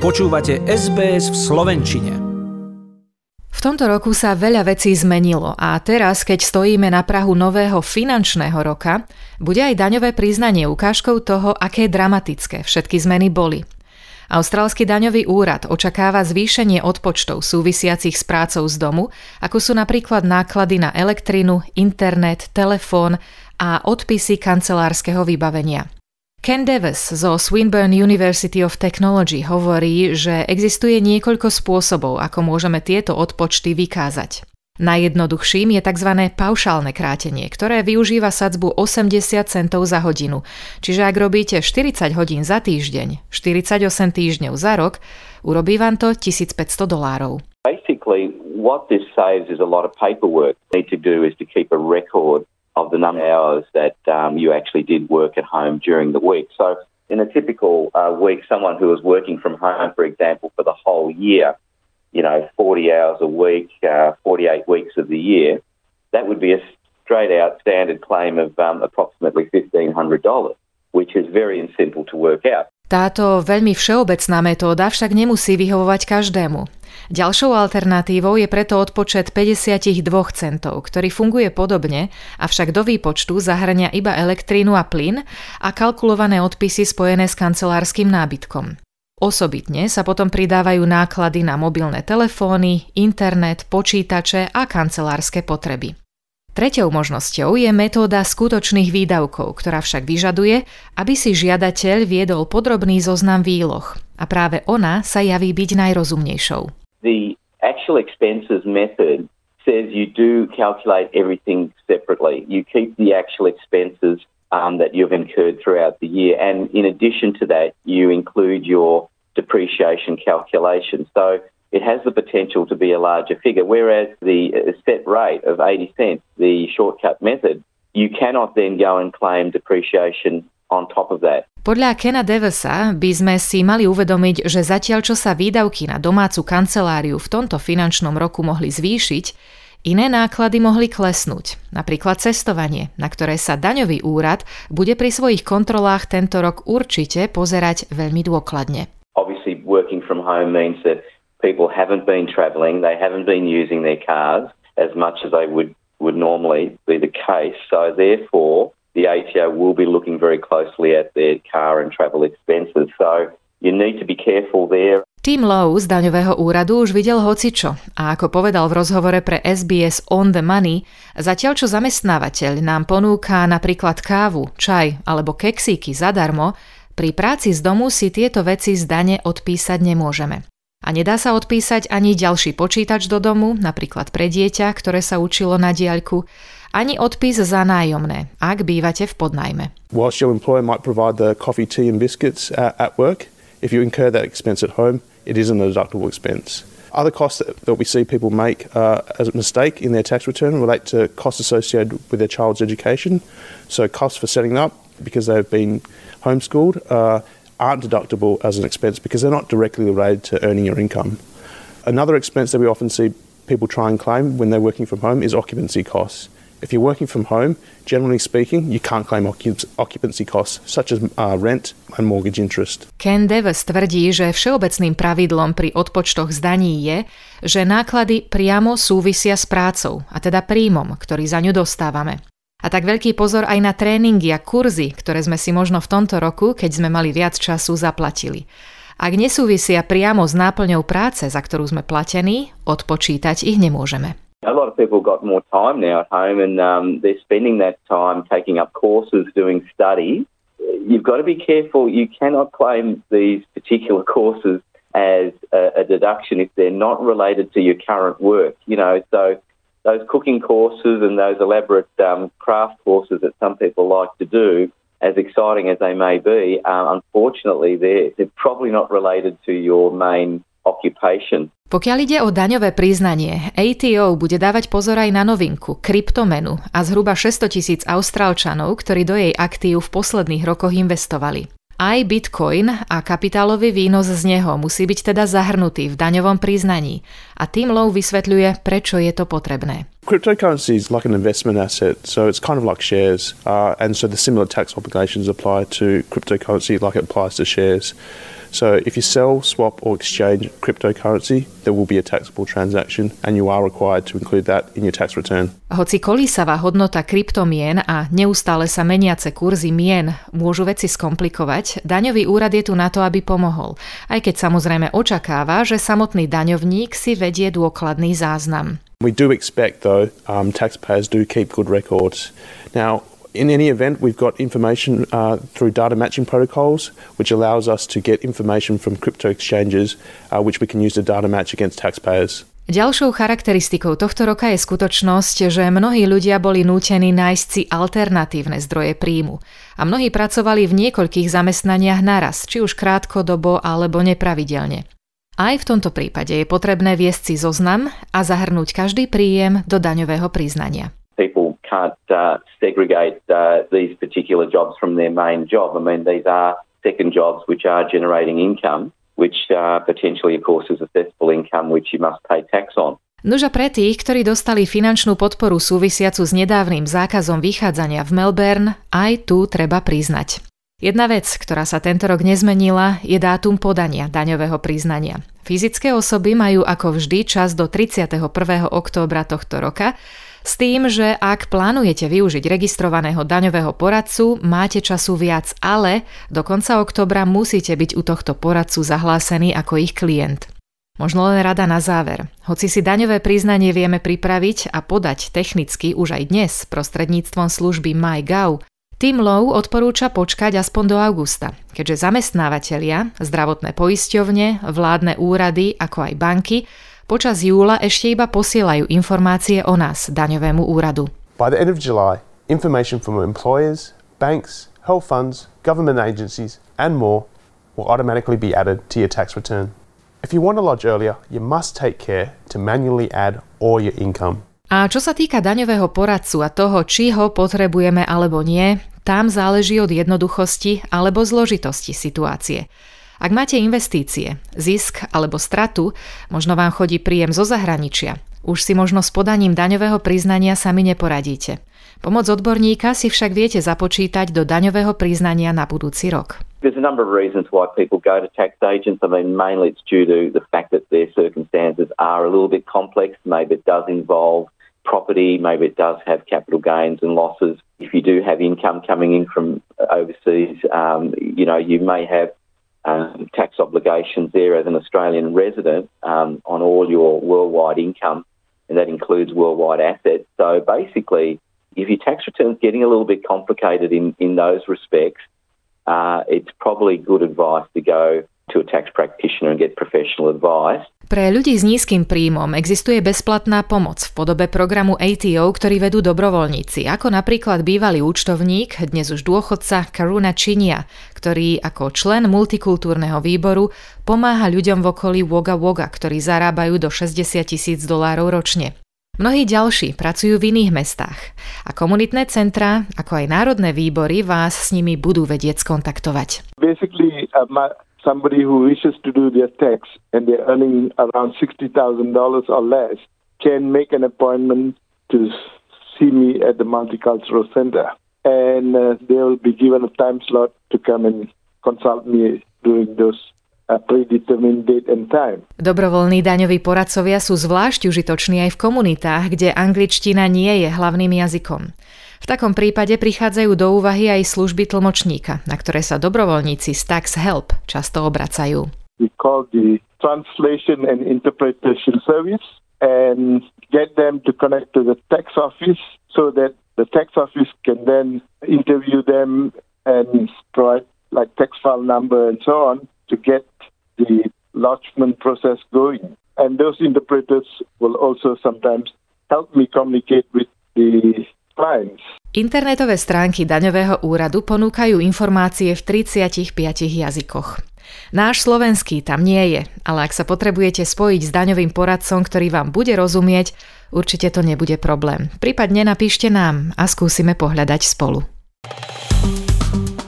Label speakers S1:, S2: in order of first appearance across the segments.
S1: Počúvate SBS v Slovenčine.
S2: V tomto roku sa veľa vecí zmenilo a teraz, keď stojíme na Prahu nového finančného roka, bude aj daňové priznanie ukážkou toho, aké dramatické všetky zmeny boli. Austrálsky daňový úrad očakáva zvýšenie odpočtov súvisiacich s prácou z domu, ako sú napríklad náklady na elektrinu, internet, telefón a odpisy kancelárskeho vybavenia. Ken Davis zo Swinburne University of Technology hovorí, že existuje niekoľko spôsobov, ako môžeme tieto odpočty vykázať. Najjednoduchším je tzv. paušálne krátenie, ktoré využíva sadzbu 80 centov za hodinu. Čiže ak robíte 40 hodín za týždeň, 48 týždňov za rok, urobí vám to 1500 dolárov.
S3: Basically, what this saves is a lot of paperwork. Need to do is to keep a record of the number of hours that um, you actually did work at home during the week. So, in a typical uh, week, someone who was working from home, for example, for the whole year, you know, 40 hours a week, uh, 48 weeks of the year, that would be a straight out standard claim of um, approximately $1,500, which is very simple to work out.
S2: Táto veľmi všeobecná metóda však nemusí vyhovovať každému. Ďalšou alternatívou je preto odpočet 52 centov, ktorý funguje podobne, avšak do výpočtu zahrania iba elektrínu a plyn a kalkulované odpisy spojené s kancelárskym nábytkom. Osobitne sa potom pridávajú náklady na mobilné telefóny, internet, počítače a kancelárske potreby. Treťou možnosťou je metóda skutočných výdavkov, ktorá však vyžaduje, aby si žiadateľ viedol podrobný zoznam výloh. A práve ona sa javí byť najrozumnejšou.
S3: The actual expenses method says you do calculate everything separately. You keep the actual expenses um, that you've incurred throughout the year. And in addition to that, you include your depreciation calculation. So it has the potential to be a larger figure. Whereas the uh, set rate of 80 cents, the shortcut method, you cannot then go and claim depreciation on top of that.
S2: Podľa Kena Devesa by sme si mali uvedomiť, že zatiaľ čo sa výdavky na domácu kanceláriu v tomto finančnom roku mohli zvýšiť, iné náklady mohli klesnúť, napríklad cestovanie, na ktoré sa daňový úrad bude pri svojich kontrolách tento rok určite pozerať veľmi dôkladne.
S3: Obviously working from home means that people haven't been travelling, they haven't been using their cars as much as they would, would normally be the case. So therefore, the ATO will be looking very closely at their car and travel expenses. So you need to be careful there.
S2: Tim Lowe z daňového úradu už videl hocičo a ako povedal v rozhovore pre SBS On the Money, zatiaľ čo zamestnávateľ nám ponúka napríklad kávu, čaj alebo keksíky zadarmo, pri práci z domu si tieto veci z dane odpísať nemôžeme. A nedá sa odpísať ani ďalší počítač do domu, napríklad pre dieťa, ktoré sa učilo na diaľku, ani odpis za nájomné, ak bývate v podnajme.
S4: Whilst your employer might provide the coffee, tea and biscuits at work, if you incur that expense at home, it is an deductible expense. Other costs that we see people make uh, as a mistake in their tax return relate to costs associated with their child's education. So costs for setting up because they've been homeschooled, uh, aren't deductible as an expense because they're not directly related to earning your income. Another expense that we often see people try and claim when they're working from home is occupancy costs. If you're working from home, generally speaking, you can't claim occupancy costs such as uh, rent and mortgage interest.
S2: Ken Davis tvrdí, že všeobecným pravidlom pri odpočtoch zdaní je, že náklady priamo súvisia s prácou, a teda príjmom, ktorý za ňu dostávame. A tak veľký pozor aj na tréningy a kurzy, ktoré sme si možno v tomto roku, keď sme mali viac času, zaplatili. Ak nesúvisia priamo s náplňou práce, za ktorú sme platení, odpočítať ich nemôžeme.
S3: A lot of people got more time now at home and um, they're spending that time taking up courses, doing study. You've got to be careful. You cannot claim these particular courses as a, a deduction if they're not related to your current work. You know, so those cooking courses and those elaborate um, craft courses that some people like to do, as exciting as they may be, uh, unfortunately, they're, they're probably not related to your main occupation.
S2: Pokiaľ ide o daňové priznanie, ATO bude dávať pozor aj na novinku, kryptomenu a zhruba 600 tisíc austrálčanov, ktorí do jej aktív v posledných rokoch investovali. Aj Bitcoin a kapitálový výnos z neho musí byť teda zahrnutý v daňovom priznaní a tým Low vysvetľuje, prečo je to potrebné.
S4: Cryptocurrency is like an investment asset, so it's kind of like shares, uh, and so the similar tax obligations apply to cryptocurrency like it applies to shares. So if you sell, swap, or exchange cryptocurrency, there will be a taxable transaction, and you are required to include that in your tax return.
S2: Hoci kolísavá hodnota kryptomien a neustále sa meniace kurzy mien môžu veci skomplikovať, daňový úrad je tu na to, aby pomohol. Aj keď samozrejme očakáva, že samotný daňovník si vedie dôkladný záznam.
S4: We do expect, though, um, taxpayers do keep good records. Now, in any event, we've got information uh, through data matching protocols, which allows us to get information from crypto exchanges, uh, which we can use to data match against taxpayers.
S2: Ďalšou charakteristikou tohto roka je skutočnosť, že mnohí ľudia boli nútení nájsť si alternatívne zdroje príjmu. A mnohí pracovali v niekoľkých zamestnaniach naraz, či už krátkodobo alebo nepravidelne. Aj v tomto prípade je potrebné viesť si zoznam a zahrnúť každý príjem do daňového priznania.
S3: People can't uh, segregate uh, these particular jobs from their main job. I mean, these are second jobs which are generating income, which uh, potentially, of course, is assessable income which you must pay tax on.
S2: Nože pre tých, ktorí dostali finančnú podporu súvisiacu s nedávnym zákazom vychádzania v Melbourne, aj tu treba priznať. Jedna vec, ktorá sa tento rok nezmenila, je dátum podania daňového priznania. Fyzické osoby majú ako vždy čas do 31. októbra tohto roka, s tým, že ak plánujete využiť registrovaného daňového poradcu, máte času viac, ale do konca oktobra musíte byť u tohto poradcu zahlásení ako ich klient. Možno len rada na záver. Hoci si daňové priznanie vieme pripraviť a podať technicky už aj dnes prostredníctvom služby MyGov, Tim Low odporúča počkať aspoň do augusta, keďže zamestnávateľia, zdravotné poisťovne, vládne úrady ako aj banky počas júla ešte iba posielajú informácie o nás daňovému úradu.
S5: By the end of July, information from employers, banks, health funds, government agencies, and more will automatically be added to your tax return. If you want to lodge earlier, you must take care to manually add all your income.
S2: A čo sa týka daňového poradcu a toho, či ho potrebujeme alebo nie, tam záleží od jednoduchosti alebo zložitosti situácie. Ak máte investície, zisk alebo stratu, možno vám chodí príjem zo zahraničia. Už si možno s podaním daňového priznania sami neporadíte. Pomoc odborníka si však viete započítať do daňového priznania na budúci rok.
S3: There's a number of reasons why people go to tax agents. I mean, mainly it's due to the fact that their circumstances are a little bit complex. Maybe it does involve property, maybe it does have capital gains and losses. If you do have income coming in from overseas, um, you know, you may have um, tax obligations there as an Australian resident um, on all your worldwide income, and that includes worldwide assets. So basically, if your tax return's getting a little bit complicated in, in those respects, uh, it's probably good advice to go to a tax practitioner and get professional advice.
S2: Pre ľudí s nízkym príjmom existuje bezplatná pomoc v podobe programu ATO, ktorý vedú dobrovoľníci, ako napríklad bývalý účtovník, dnes už dôchodca Karuna Činia, ktorý ako člen multikultúrneho výboru pomáha ľuďom v okolí Woga Woga, ktorí zarábajú do 60 tisíc dolárov ročne. Mnohí ďalší pracujú v iných mestách a komunitné centra, ako aj národné výbory vás s nimi budú vedieť skontaktovať.
S6: Basically, uh, my, somebody who wishes to do their tax and they're earning around $60,000 or less can make an appointment to see me at the Multicultural Center. And uh, they will be given a time slot to come and consult me during those uh, predetermined date and time.
S2: Dobrovoľní daňoví poradcovia sú zvlášť užitoční aj v komunitách, kde angličtina nie je hlavným jazykom. V takom prípade prichádzajú do úvahy aj služby tlmočníka, na ktoré sa dobrovoľníci z Tax Help často obracajú.
S6: We call the translation and interpretation service and get them to connect to the tax office so that the tax office can then interview them and provide like tax file number and so on to get the lodgement process going. And those interpreters will also sometimes help me communicate with the clients.
S2: Internetové stránky daňového úradu ponúkajú informácie v 35 jazykoch. Náš slovenský tam nie je, ale ak sa potrebujete spojiť s daňovým poradcom, ktorý vám bude rozumieť, určite to nebude problém. Prípadne napíšte nám a skúsime pohľadať spolu.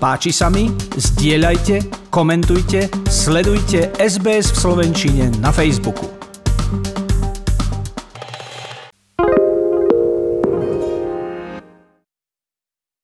S1: Páči sa mi? Zdieľajte, komentujte, sledujte SBS v Slovenčine na Facebooku.